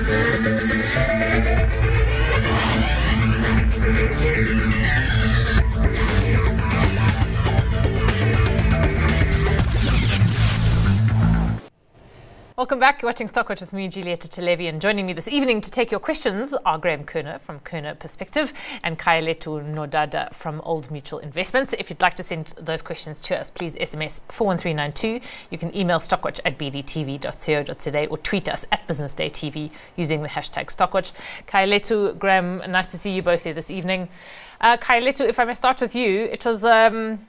Thank you. Welcome back. You're watching Stockwatch with me, Giulietta Talevi, and joining me this evening to take your questions are Graham Kerner from Kerner Perspective and Khayelitsha Nodada from Old Mutual Investments. If you'd like to send those questions to us, please SMS 41392. You can email stockwatch at bdtv.co.za or tweet us at Business Day TV using the hashtag Stockwatch. Khayelitsha, Graham, nice to see you both here this evening. Uh, Khayelitsha, if I may start with you, it was. Um,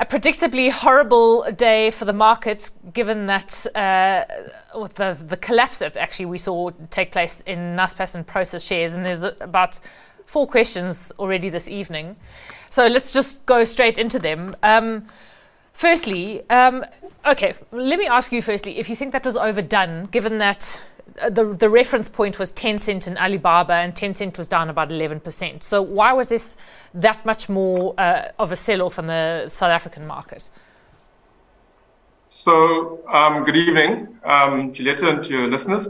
a predictably horrible day for the markets, given that uh, the the collapse that actually we saw take place in Naspers and Prosus shares, and there's about four questions already this evening. So let's just go straight into them. Um, firstly, um, okay, let me ask you firstly if you think that was overdone, given that the the reference point was Tencent and Alibaba, and Tencent was down about 11%. So why was this that much more uh, of a sell-off in the South African market? So um, good evening, um, Julieta, and to your listeners.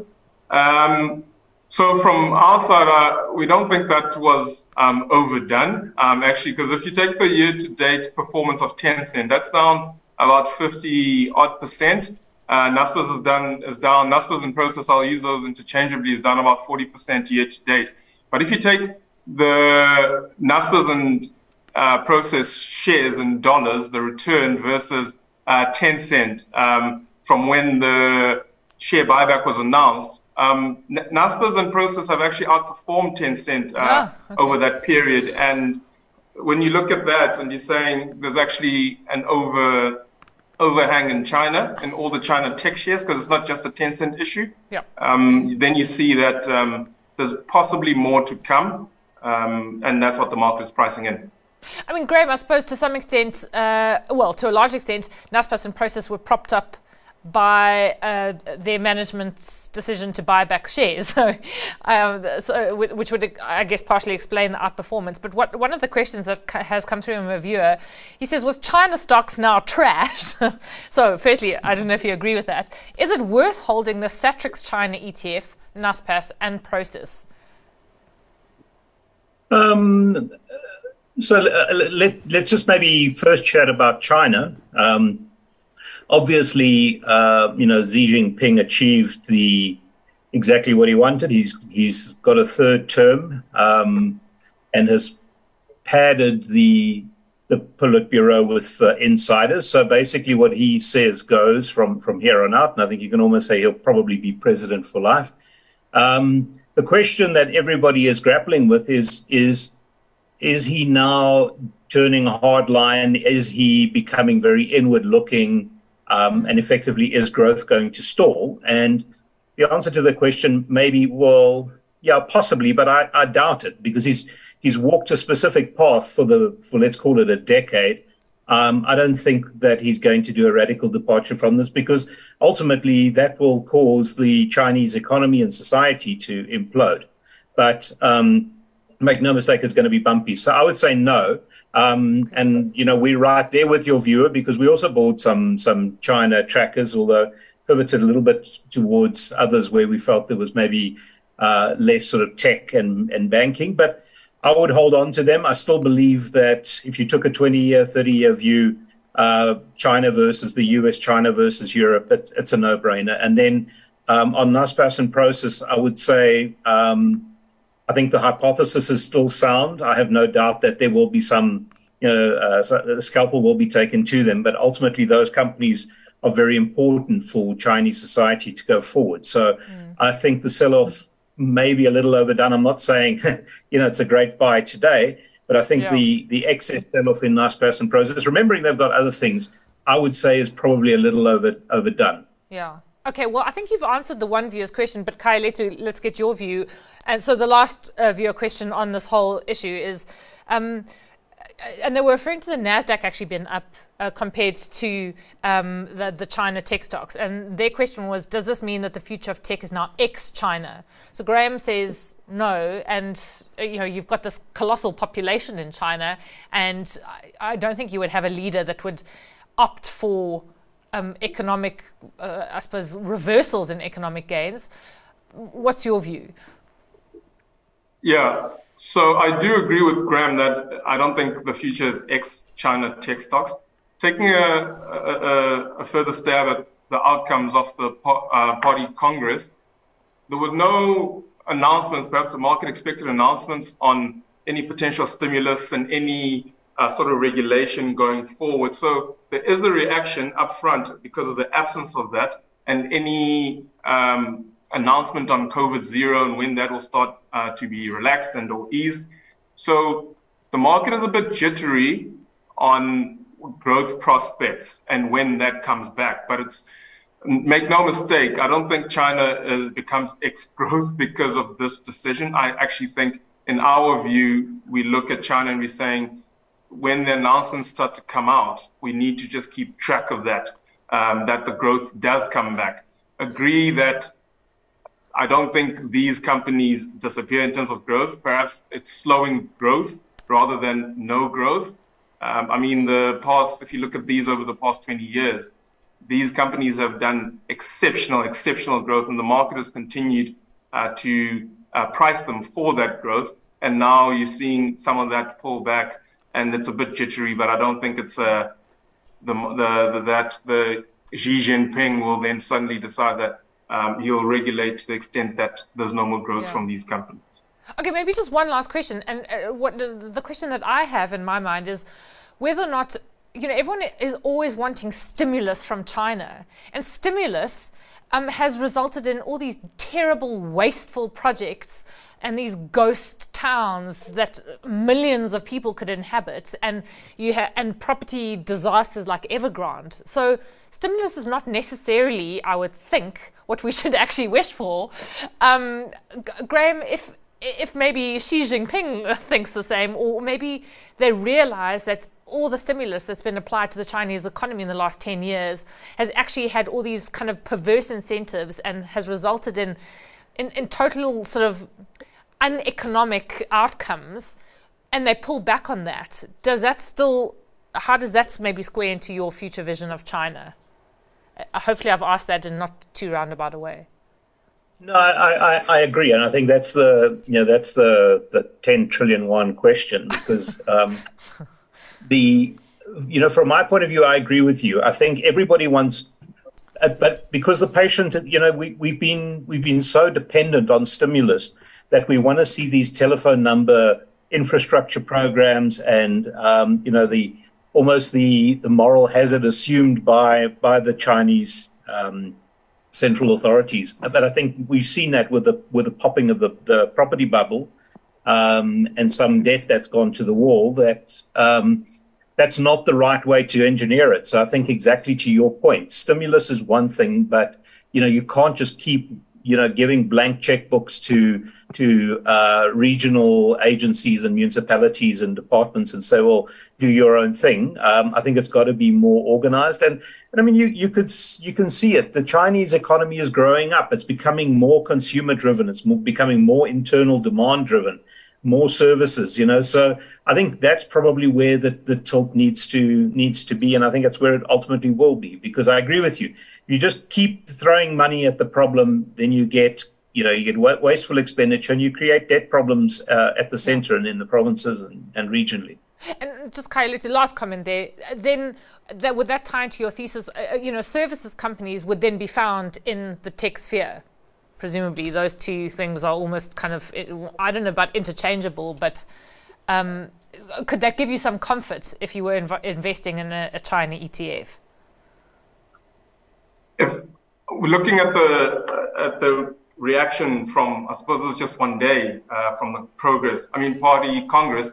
Um, so from our side, uh, we don't think that was um, overdone, um, actually, because if you take the year-to-date performance of Tencent, that's down about 50 odd percent. Uh, Naspers is done is down. Naspers and Prosus, I'll use those interchangeably, is down about 40% year to date. But if you take the Naspers and uh, Prosus shares in dollars, the return versus uh, Tencent um, from when the share buyback was announced, um, Naspers and Prosus have actually outperformed Tencent uh, ah, okay. over that period. And when you look at that and you're saying there's actually an over overhang in China and all the China tech shares because it's not just a Tencent issue. Yeah. Um, then you see that um, there's possibly more to come, um, and that's what the market is pricing in. I mean, Graham, I suppose to some extent, uh, well, to a large extent, Naspers and Prosus were propped up by uh, their management's decision to buy back shares, so, um, so, which would, I guess, partially explain the outperformance. But what, one of the questions that has come through from a viewer, he says, with China stocks now trash, so firstly, I don't know if you agree with that, is it worth holding the Satrix China ETF, Naspers, and Prosus? Um, so uh, let, let's just maybe first chat about China. Um, obviously, uh, you know, Xi Jinping achieved the exactly what he wanted. He's he's got a third term um, and has padded the the Politburo with uh, insiders. So basically, what he says goes from from here on out. And I think you can almost say he'll probably be president for life. Um, the question that everybody is grappling with is is is he now turning a hard line? Is he becoming very inward looking? Um, and effectively, is growth going to stall? And the answer to the question maybe, well, yeah, possibly, but I, I doubt it because he's he's walked a specific path for the for let's call it a decade. Um, I don't think that he's going to do a radical departure from this because ultimately that will cause the Chinese economy and society to implode. But um, make no mistake, it's going to be bumpy. So I would say no. Um, and you know we're right there with your viewer because we also bought some some China trackers, although pivoted a little bit towards others where we felt there was maybe uh, less sort of tech and, and banking. But I would hold on to them. I still believe that if you took a 20 year, 30 year view, uh, China versus the US, China versus Europe, it's, it's a no brainer. And then um, on Naspers and Prosus, I would say um, I think the hypothesis is still sound. I have no doubt that there will be some, you know, uh, the scalpel will be taken to them, but ultimately those companies are very important for Chinese society to go forward. So mm. I think the sell-off may be a little overdone. I'm not saying, you know, it's a great buy today, but I think yeah. the the excess sell-off in Naspers and Prosus, remembering they've got other things, I would say is probably a little over overdone. Yeah. Okay, well, I think you've answered the one viewer's question, but Kai, let's, get your view. And so the last uh, viewer question on this whole issue is, um, and they were referring to the Nasdaq actually being up uh, compared to um, the, the, China tech stocks, and their question was, does this mean that the future of tech is now ex-China? So Graham says no, and uh, you know you've got this colossal population in China, and I, I don't think you would have a leader that would opt for um, economic, uh, I suppose, reversals in economic gains. what's your view? Yeah, so I do agree with Graham that I don't think the future is ex-China tech stocks. Taking a, a, a further stab at the outcomes of the uh, party congress, there were no announcements, perhaps the market expected announcements on any potential stimulus and any uh, sort of regulation going forward. So there is a reaction up front because of the absence of that and any um, announcement on COVID zero and when that will start uh, to be relaxed and or eased. So the market is a bit jittery on growth prospects and when that comes back. But it's make no mistake, I don't think China is, becomes ex growth because of this decision. I actually think, in our view, we look at China and we're saying when the announcements start to come out, we need to just keep track of that, um, that the growth does come back. Agree that I don't think these companies disappear in terms of growth. Perhaps it's slowing growth rather than no growth. Um, I mean, the past, if you look at these over the past 20 years, these companies have done exceptional, exceptional growth, and the market has continued uh, to uh, price them for that growth. And now you're seeing some of that pull back, and it's a bit jittery, but I don't think it's a, uh, the, the, the, that the Xi Jinping will then suddenly decide that um, he'll regulate to the extent that there's no more growth yeah. from these companies. Okay, maybe just one last question. And uh, what the, the question that I have in my mind is whether or not you know everyone is always wanting stimulus from China, and stimulus um, has resulted in all these terrible, wasteful projects and these ghost towns that millions of people could inhabit, and you ha- and property disasters like Evergrande. So stimulus is not necessarily, I would think, what we should actually wish for. Um, Graham, if if maybe Xi Jinping thinks the same, or maybe they realize that all the stimulus that's been applied to the Chinese economy in the last 10 years has actually had all these kind of perverse incentives and has resulted in, in, in total sort of uneconomic outcomes, and they pull back on that. Does that still, how does that maybe square into your future vision of China? Uh, hopefully, I've asked that in not too roundabout a way. No, I, I, I, agree, and I think that's the you know that's the the ten trillion one question because um, the you know from my point of view, I agree with you. I think everybody wants, but because the patient, you know, we we've been we've been so dependent on stimulus that we want to see these telephone number infrastructure programs and um, you know the almost the the moral hazard assumed by by the Chinese. Um, central authorities. But I think we've seen that with the with the popping of the, the property bubble um, and some debt that's gone to the wall. That um, that's not the right way to engineer it. So I think exactly to your point, stimulus is one thing, but you know you can't just keep you know, giving blank checkbooks to to uh, regional agencies and municipalities and departments and say, well, do your own thing. Um, I think it's got to be more organized. And, and I mean, you you could you can see it. The Chinese economy is growing up. It's becoming more consumer driven. It's more, becoming more internal demand driven more services, you know. So I think that's probably where the, the tilt needs to needs to be, and I think that's where it ultimately will be. Because I agree with you. You just keep throwing money at the problem, then you get you know you get wasteful expenditure, and you create debt problems uh, at the centre and in the provinces and, and regionally. And just Kyle, a last comment there. Then, that, would that tie into your thesis? Uh, you know, services companies would then be found in the tech sphere presumably those two things are almost kind of I don't know about interchangeable, but um, could that give you some comfort if you were inv- investing in a, a, China ETF? If looking at the at the reaction from I suppose it was just one day uh, from the progress. I mean, party Congress.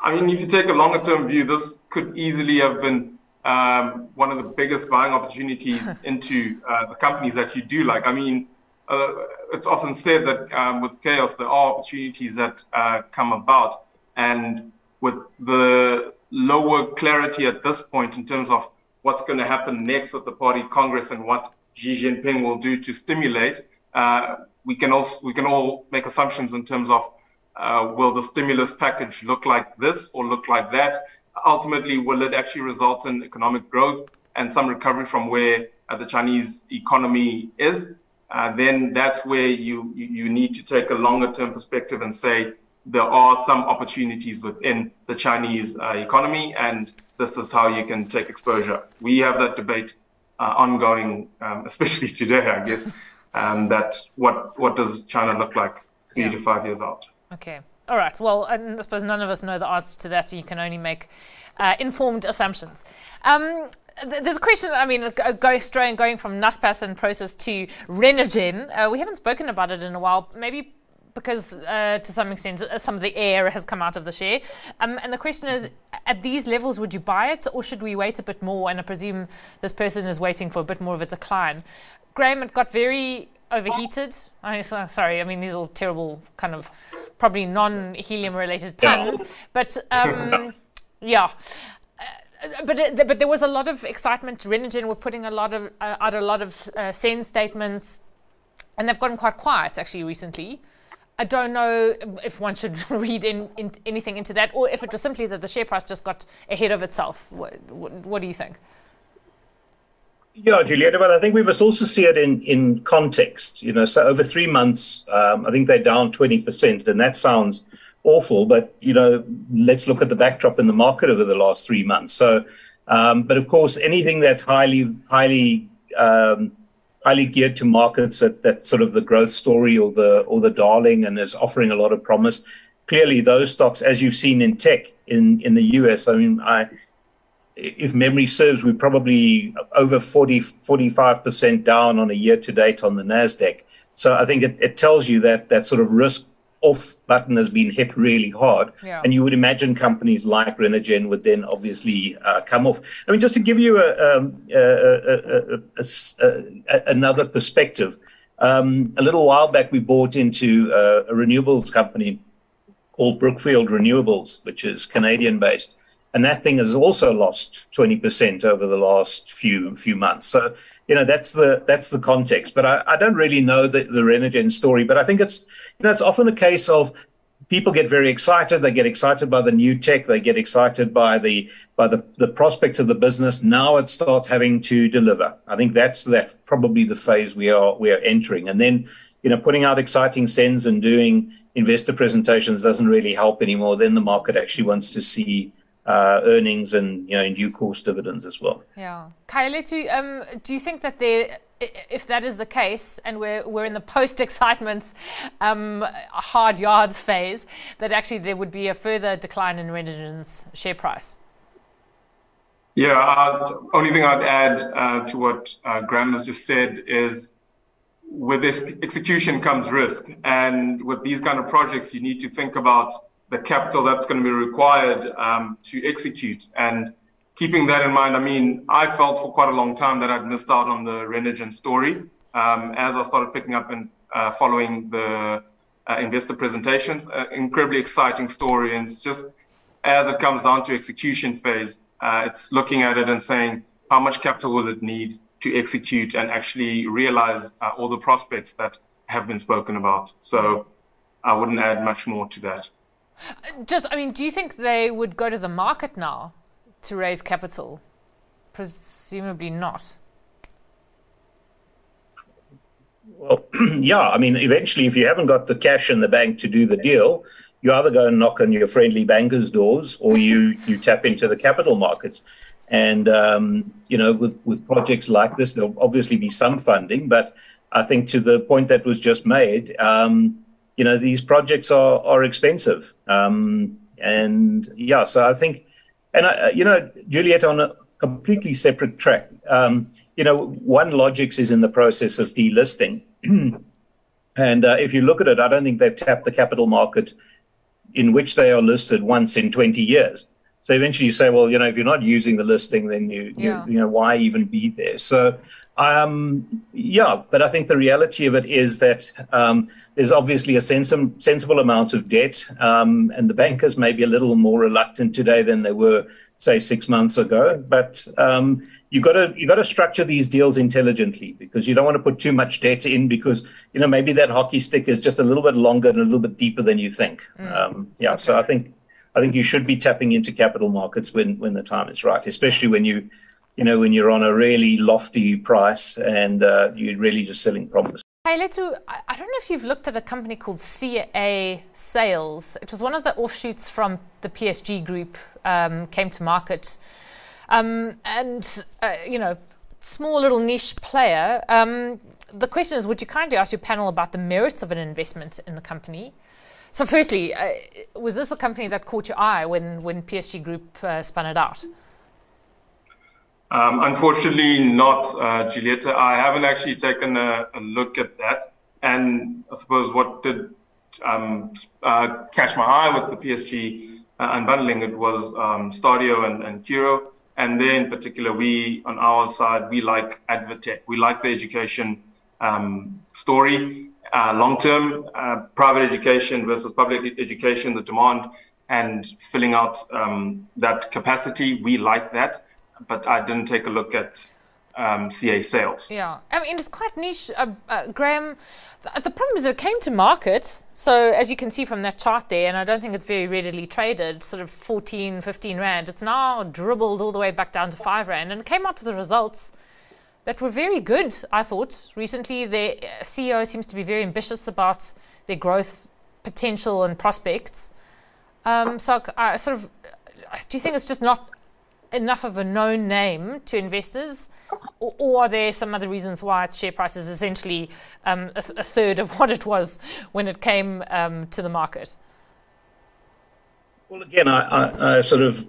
I mean, if you take a longer term view, this could easily have been um, one of the biggest buying opportunities into uh, the companies that you do like. I mean, uh, it's often said that um, with chaos, there are opportunities that uh, come about. And with the lower clarity at this point in terms of what's going to happen next with the party Congress and what Xi Jinping will do to stimulate, uh, we can also we can all make assumptions in terms of uh, will the stimulus package look like this or look like that? Ultimately, will it actually result in economic growth and some recovery from where uh, the Chinese economy is? Uh, then that's where you, you need to take a longer term perspective and say there are some opportunities within the Chinese uh, economy, and this is how you can take exposure. We have that debate uh, ongoing, um, especially today, I guess. Um, that what what does China look like three yeah. to five years out? Okay. All right. Well, I suppose none of us know the answer to that. You can only make uh, informed assumptions. Um, there's a question, I mean, go straight going from Naspers and Prosus to Renergen. Uh, we haven't spoken about it in a while, maybe because uh, to some extent uh, some of the air has come out of the share. Um, and the question is, at these levels, would you buy it or should we wait a bit more? And I presume this person is waiting for a bit more of a decline. Graham, it got very overheated. I, sorry, I mean, these are all terrible kind of probably non helium related puns. But um, yeah. Uh, but uh, but there was a lot of excitement. Renergen were putting a lot of uh, out a lot of uh, SENS statements, and they've gotten quite quiet actually recently. I don't know if one should read in, in, anything into that, or if it was simply that the share price just got ahead of itself. What, what, what do you think? Yeah, Julieta, but I think we must also see it in, in context. You know, so over three months, um, I think they're down 20%, and that sounds awful, but, you know, let's look at the backdrop in the market over the last three months. So, um, but of course, anything that's highly, highly, um, highly geared to markets that, that's sort of the growth story or the, or the darling and is offering a lot of promise, clearly those stocks, as you've seen in tech in, in the US, I mean, I, if memory serves, we're probably over 40, 45% down on a year to date on the NASDAQ. So I think it, it tells you that that sort of risk off button has been hit really hard. Yeah. And you would imagine companies like Renergen would then obviously uh, come off. I mean, just to give you a, um, a, a, another perspective, um, a little while back we bought into uh, a renewables company called Brookfield Renewables, which is Canadian based and that thing has also lost 20% over the last few few months. So, you know, that's the that's the context. But I, I don't really know the, the Renergen story, but I think it's you know, it's often a case of people get very excited. They get excited by the new tech. They get excited by the by the, the prospects of the business. Now it starts having to deliver. I think that's that probably the phase we are we are entering. And then, you know, putting out exciting SENS and doing investor presentations doesn't really help anymore. Then the market actually wants to see uh, earnings and you know in due course dividends as well. Yeah, Kayaletu, um, do you think that there, if that is the case, and we're we're in the post excitement um, hard yards phase, that actually there would be a further decline in Renergen's share price? Yeah, uh, only thing I'd add uh, to what uh, Graham has just said is with this execution comes risk. And with these kind of projects, you need to think about the capital that's going to be required um, to execute. And keeping that in mind, I mean, I felt for quite a long time that I'd missed out on the Renergen story um, as I started picking up and uh, following the uh, investor presentations. Uh, incredibly exciting story, and it's just as it comes down to execution phase, uh, it's looking at it and saying how much capital will it need to execute and actually realize uh, all the prospects that have been spoken about. So I wouldn't add much more to that. Just, I mean, do you think they would go to the market now to raise capital? Presumably not. Well, yeah. I mean, eventually, if you haven't got the cash in the bank to do the deal, you either go and knock on your friendly bankers' doors or you, you tap into the capital markets. And, um, you know, with, with projects like this, there'll obviously be some funding. But I think to the point that was just made, um, you know, these projects are, are expensive. Um, and yeah, so I think, and I, you know, Juliet, on a completely separate track, um, you know, OneLogix is in the process of delisting. and uh, if you look at it, I don't think they've tapped the capital market in which they are listed once in 20 years. So eventually you say, well, you know, if you're not using the listing, then you, yeah. you, you know, why even be there? So um, yeah, but I think the reality of it is that um, there's obviously a sens- sensible amount of debt, um, and the bankers may be a little more reluctant today than they were, say, six months ago. But um, you got to you got to structure these deals intelligently because you don't want to put too much debt in because you know maybe that hockey stick is just a little bit longer and a little bit deeper than you think. Mm. Um, yeah, okay. so I think I think you should be tapping into capital markets when when the time is right, especially when you you know, when you're on a really lofty price and uh, you're really just selling promise. Hey, Letu, I don't know if you've looked at a company called CA Sales. It was one of the offshoots from the PSG group, um, came to market. Um, and, uh, you know, small little niche player. Um, the question is would you kindly ask your panel about the merits of an investment in the company? So, firstly, uh, was this a company that caught your eye when, when PSG Group uh, spun it out? Um, unfortunately, not, uh, Julieta. I haven't actually taken a, a, look at that. And I suppose what did um, uh, catch my eye with the PSG uh, unbundling it was um, Stadio and, and Curro. And then, in particular, we on our side, we like Advtech. We like the education um, story, uh, long term, uh, private education versus public education, the demand and filling out um, that capacity. We like that but I didn't take a look at um, CA sales. Yeah, I mean, it's quite niche. Uh, uh, Graham, the, the, problem is it came to market. So, as you can see from that chart there, and I don't think it's very readily traded, sort of 14, 15 Rand. It's now dribbled all the way back down to 5 Rand. And it came out with the results that were very good, I thought. Recently, the CEO seems to be very ambitious about their growth potential and prospects. Um, so, I sort of, do you think it's just not enough of a known name to investors, or, or are there some other reasons why its share price is essentially um, a, a, third of what it was when it came um, to the market? Well, again, I, I, I, sort of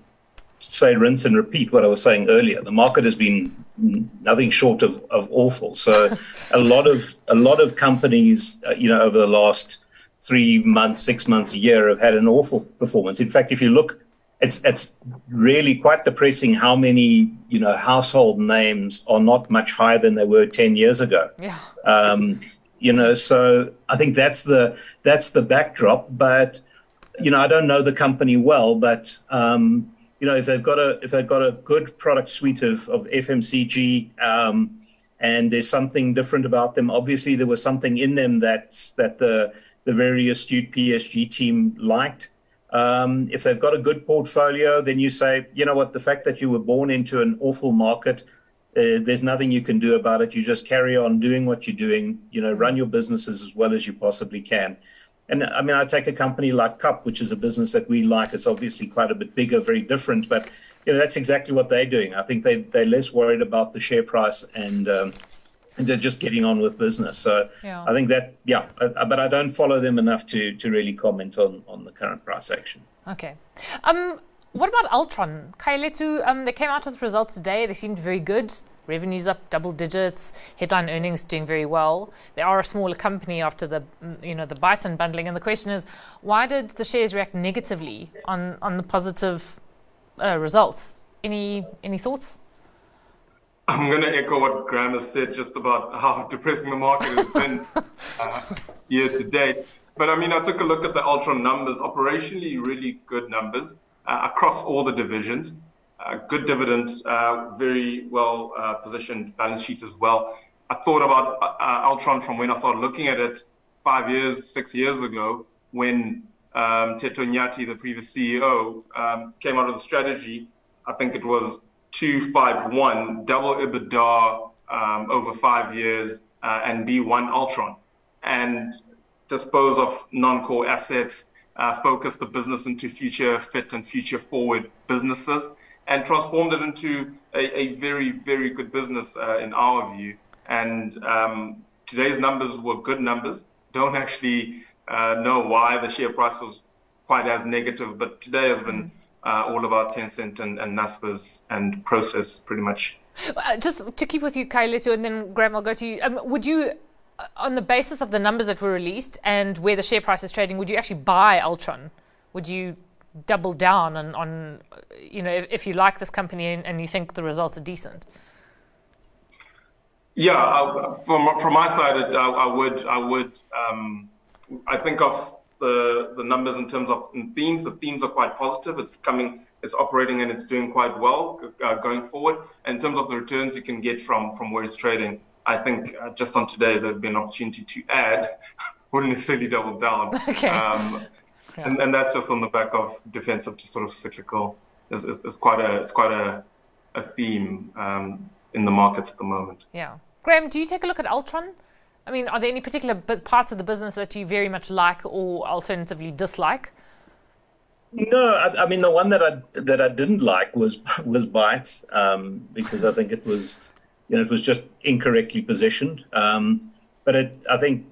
say rinse and repeat what I was saying earlier. The market has been nothing short of, of awful. So, a lot of a lot of companies, uh, you know, over the last three months, six months, a year, have had an awful performance. In fact, if you look it's it's really quite depressing how many you know household names are not much higher than they were 10 years ago. Yeah. Um, you know so i think that's the that's the backdrop but you know i don't know the company well but um, you know if they've got a if they've got a good product suite of, of fmcg um, and there's something different about them obviously there was something in them that that the the very astute psg team liked um, if they've got a good portfolio, then you say, you know what, the fact that you were born into an awful market, uh, there's nothing you can do about it. You just carry on doing what you're doing, you know, run your businesses as well as you possibly can. And I mean, I take a company like KAP, which is a business that we like. It's obviously quite a bit bigger, very different, but you know, that's exactly what they're doing. I think they, they're less worried about the share price and, um, and they're just getting on with business. So yeah. I think that, yeah, but I don't follow them enough to, to really comment on, on the current price action. Okay. Um, what about Altron? Khayeletshu, um, they came out with results today. They seemed very good. Revenues up double digits, headline earnings doing very well. They are a smaller company after the you know the Bytes unbundling, and the question is, why did the shares react negatively on on the positive uh, results? Any any thoughts? I'm going to echo what Graham has said just about how depressing the market has been uh, year to date. But I mean, I took a look at the Altron numbers, operationally, really good numbers uh, across all the divisions. Uh, good dividend, uh, very well uh, positioned balance sheet as well. I thought about uh, Altron from when I started looking at it five years, six years ago, when um, Teto Nyati, the previous CEO, um, came out with the strategy. I think it was 251, double EBITDA um, over five years, uh, and be one Altron, and dispose of non-core assets, uh, focus the business into future fit and future forward businesses, and transformed it into a, a very, very good business uh, in our view. And um, today's numbers were good numbers. Don't actually uh, know why the share price was quite as negative, but today has been uh, all about Tencent and, and Naspers and Prosus pretty much. Uh, just to keep with you, Khayeletshu, and then Graham, I'll go to you. Um, would you, uh, on the basis of the numbers that were released and where the share price is trading, would you actually buy Altron? Would you double down on, on you know, if, if you like this company and, and, you think the results are decent? Yeah, I, from from my side, I, I would, I would, um, I think of the the numbers in terms of in themes. The themes are quite positive. It's coming, it's operating, and it's doing quite well uh, going forward. And in terms of the returns you can get from from where it's trading, I think uh, just on today there'd be an opportunity to add. Wouldn't necessarily double down. Okay. Um, yeah. and, and that's just on the back of defensive to sort of cyclical. It's, it's, it's quite a it's quite a a theme um, in the markets at the moment. Yeah. Graham, do you take a look at Altron? I mean, are there any particular parts of the business that you very much like or alternatively dislike? No, I, I mean the one that I that I didn't like was was Bytes um, because I think it was, you know, it was just incorrectly positioned. Um, but it, I think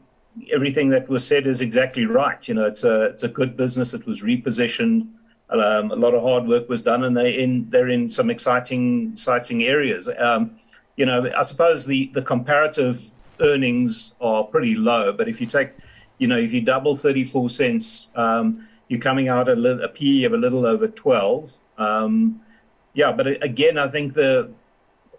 everything that was said is exactly right. You know, it's a it's a good business. It was repositioned. Um, a lot of hard work was done, and they in they're in some exciting exciting areas. Um, you know, I suppose the the comparative earnings are pretty low, but if you take, you know, if you double thirty four cents, um, you're coming out a, a PE of a little over twelve. Um, yeah, but again, I think the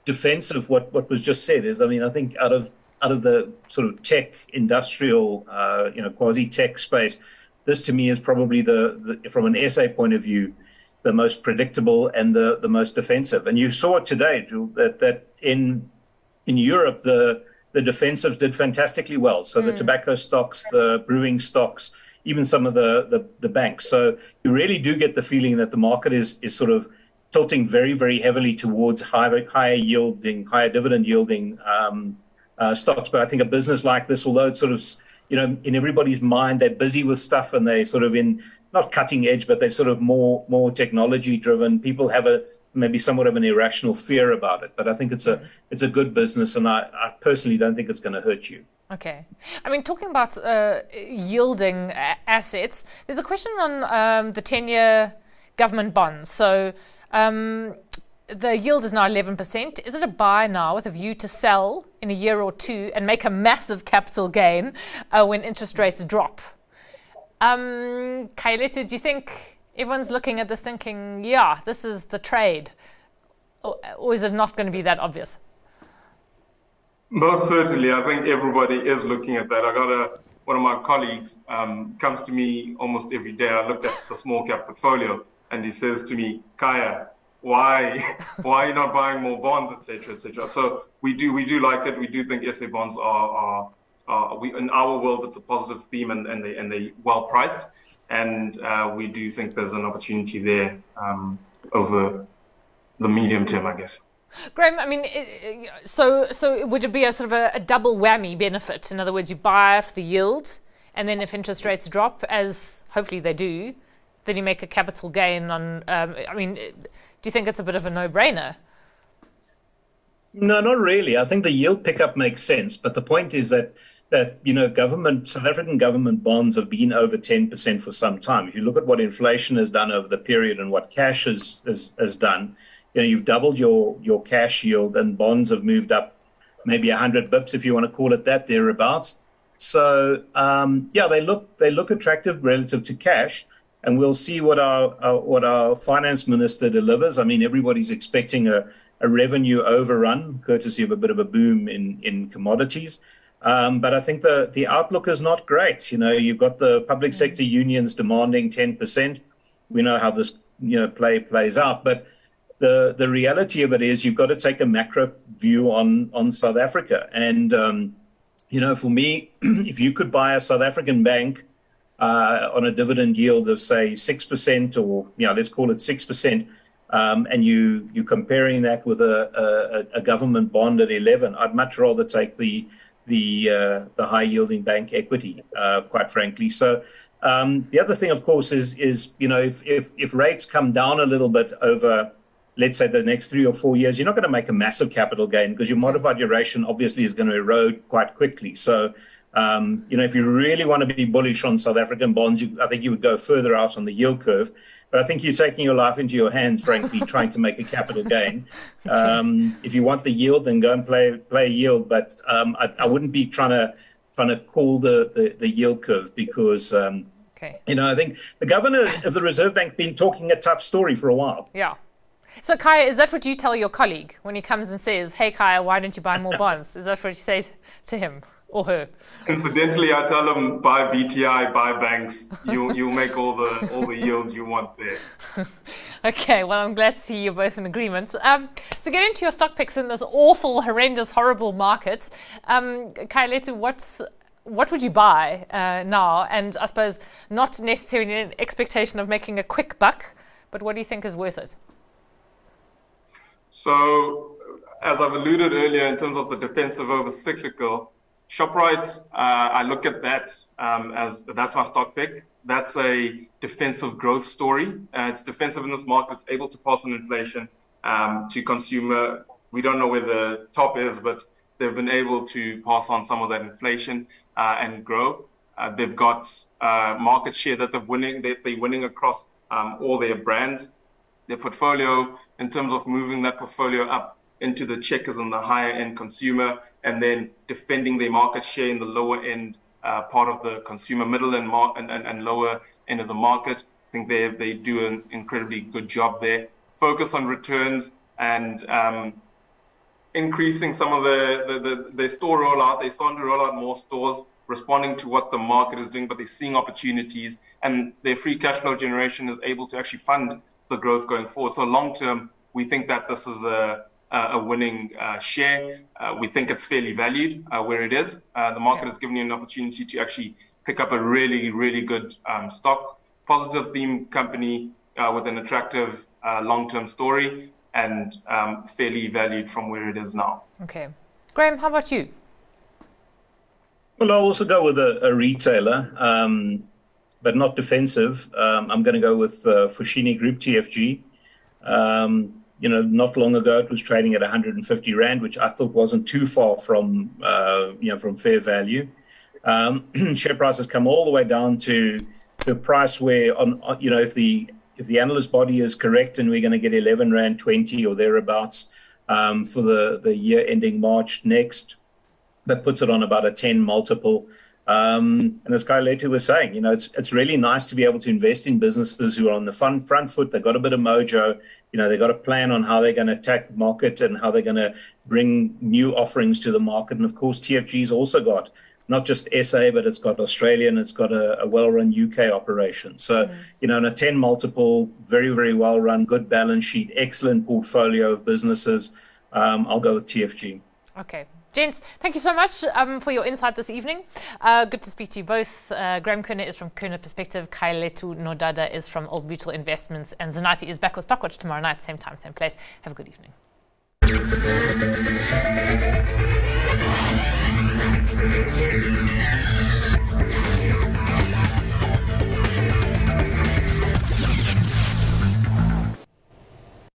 defense of what what was just said is, I mean, I think out of out of the sort of tech industrial, uh, you know, quasi tech space, this to me is probably the, the, from an SA point of view, the most predictable and the, the most defensive. And you saw today that that in in Europe the the defensives did fantastically well. So mm. the tobacco stocks, the brewing stocks, even some of the, the the banks. So you really do get the feeling that the market is is sort of tilting very very heavily towards higher higher yielding, higher dividend yielding. Um, uh, stocks. But I think a business like this, although it's sort of, you know, in everybody's mind, they're busy with stuff and they're sort of in not cutting edge, but they're sort of more more technology driven. People have a maybe somewhat of an irrational fear about it. But I think it's a it's a good business, and I, I personally don't think it's going to hurt you. Okay, I mean, talking about uh, yielding assets, there's a question on um, the ten-year government bonds. So. Um, the yield is now 11%. Is it a buy now with a view to sell in a year or two and make a massive capital gain uh, when interest rates drop? Um, Khayelitsha, do you think everyone's looking at this thinking, yeah, this is the trade? Or, is it not going to be that obvious? Most certainly. I think everybody is looking at that. I got a one of my colleagues um, comes to me almost every day. I looked at the small cap portfolio and he says to me, Kaya, why why are you not buying more bonds, etc., etc. So we do we do like it. We do think SA bonds are are, we in our world it's a positive theme and, and they and they well priced, and uh, we do think there's an opportunity there um, over the medium term, I guess. Graham, I mean, so so would it be a sort of a, a double whammy benefit? In other words, you buy for the yield, and then if interest rates drop, as hopefully they do, then you make a capital gain on. Um, I mean do you think it's a bit of a no-brainer? No, not really. I think the yield pickup makes sense, but the point is that that you know government South African government bonds have been over 10% for some time. If you look at what inflation has done over the period and what cash has has, has done, you know you've doubled your your cash yield and bonds have moved up maybe 100 bips if you want to call it that thereabouts. So um, yeah, they look they look attractive relative to cash and we'll see what our, our, what our finance minister delivers. I mean, everybody's expecting a, a revenue overrun, courtesy of a bit of a boom in in commodities. Um, but I think the the outlook is not great. You know, you've got the public sector unions demanding ten percent. We know how this you know play plays out, but the the reality of it is you've got to take a macro view on on South Africa. And um, you know, for me, if you could buy a South African bank uh, on a dividend yield of say six percent, or you know, let's call it six percent, um, and you you're comparing that with a, a, a, government bond at eleven, I'd much rather take the the uh, the high yielding bank equity, uh, quite frankly. So. Um, the other thing, of course, is is you know if, if if rates come down a little bit over let's say the next three or four years, you're not going to make a massive capital gain because your modified duration obviously is going to erode quite quickly. So um, you know, if you really want to be bullish on South African bonds, you, I think you would go further out on the yield curve. But I think you're taking your life into your hands, frankly, trying to make a capital gain. Um, if you want the yield, then go and play play yield. But um, I, I, wouldn't be trying to trying to call the, the, the yield curve because um, okay. you know I think the governor of the Reserve Bank been talking a tough story for a while. Yeah. So Kaya, is that what you tell your colleague when he comes and says, "Hey Kaya, why don't you buy more bonds?" is that what you say to him? Or her. Incidentally, I tell them buy BTI, buy banks. You you make all the all the yield you want there. okay, well I'm glad to see you're both in agreement. Um, so get into your stock picks in this awful, horrendous, horrible market. Um, Khayelitsha, what's what would you buy uh, now? And I suppose not necessarily an expectation of making a quick buck, but what do you think is worth it? So, as I've alluded earlier, in terms of the defensive over cyclical, Shoprite, uh, I look at that um, as that's my stock pick. That's a defensive growth story. Uh, it's defensive in this market. It's able to pass on inflation um, to consumer. We don't know where the top is, but they've been able to pass on some of that inflation uh, and grow. Uh, they've got uh, market share that they're winning. They, are winning across um, all their brands. Their portfolio, in terms of moving that portfolio up into the checkers and the higher end consumer, and then defending their market share in the lower end uh, part of the consumer, middle and, mar- and, and, and, lower end of the market. I think they they do an incredibly good job there. Focus on returns and um, increasing some of the, the, the, their store rollout. They're starting to roll out more stores, responding to what the market is doing, but they're seeing opportunities, and their free cash flow generation is able to actually fund the growth going forward. So long term, we think that this is a a winning uh, share. Uh, we think it's fairly valued where it is. the market has given you an opportunity to actually pick up a really, really good um, stock, positive theme company with an attractive long-term story and um, fairly valued from where it is now. Okay. Graham, how about you? Well, I'll also go with a, a retailer, um, but not defensive. Um, I'm going to go with uh, Foschini Group, TFG. You know, not long ago it was trading at 150 rand, which I thought wasn't too far from, uh, you know, from fair value. Um, share price has come all the way down to the price where, on, on, you know, if the if the analyst body is correct and we're going to get 11 rand 20 or thereabouts um, for the the year ending March next, that puts it on about a 10 multiple. Um, and as Kai Letu was saying, you know, it's it's really nice to be able to invest in businesses who are on the front front foot. They've got a bit of mojo. You know, they've got a plan on how they're going to attack market and how they're going to bring new offerings to the market. And of course, TFG's also got not just SA, but it's got Australia and it's got a, a well-run UK operation. So, mm. you know, in a 10 multiple, very, very well-run, good balance sheet, excellent portfolio of businesses. Um, I'll go with TFG. Okay, Gents, thank you so much um, for your insight this evening. Uh, good to speak to you both. Uh, Graham Kerner is from Kerner Perspective, Khayellethu Nodada is from Old Mutual Investments, and Zanati is back with Stockwatch tomorrow night, same time, same place. Have a good evening.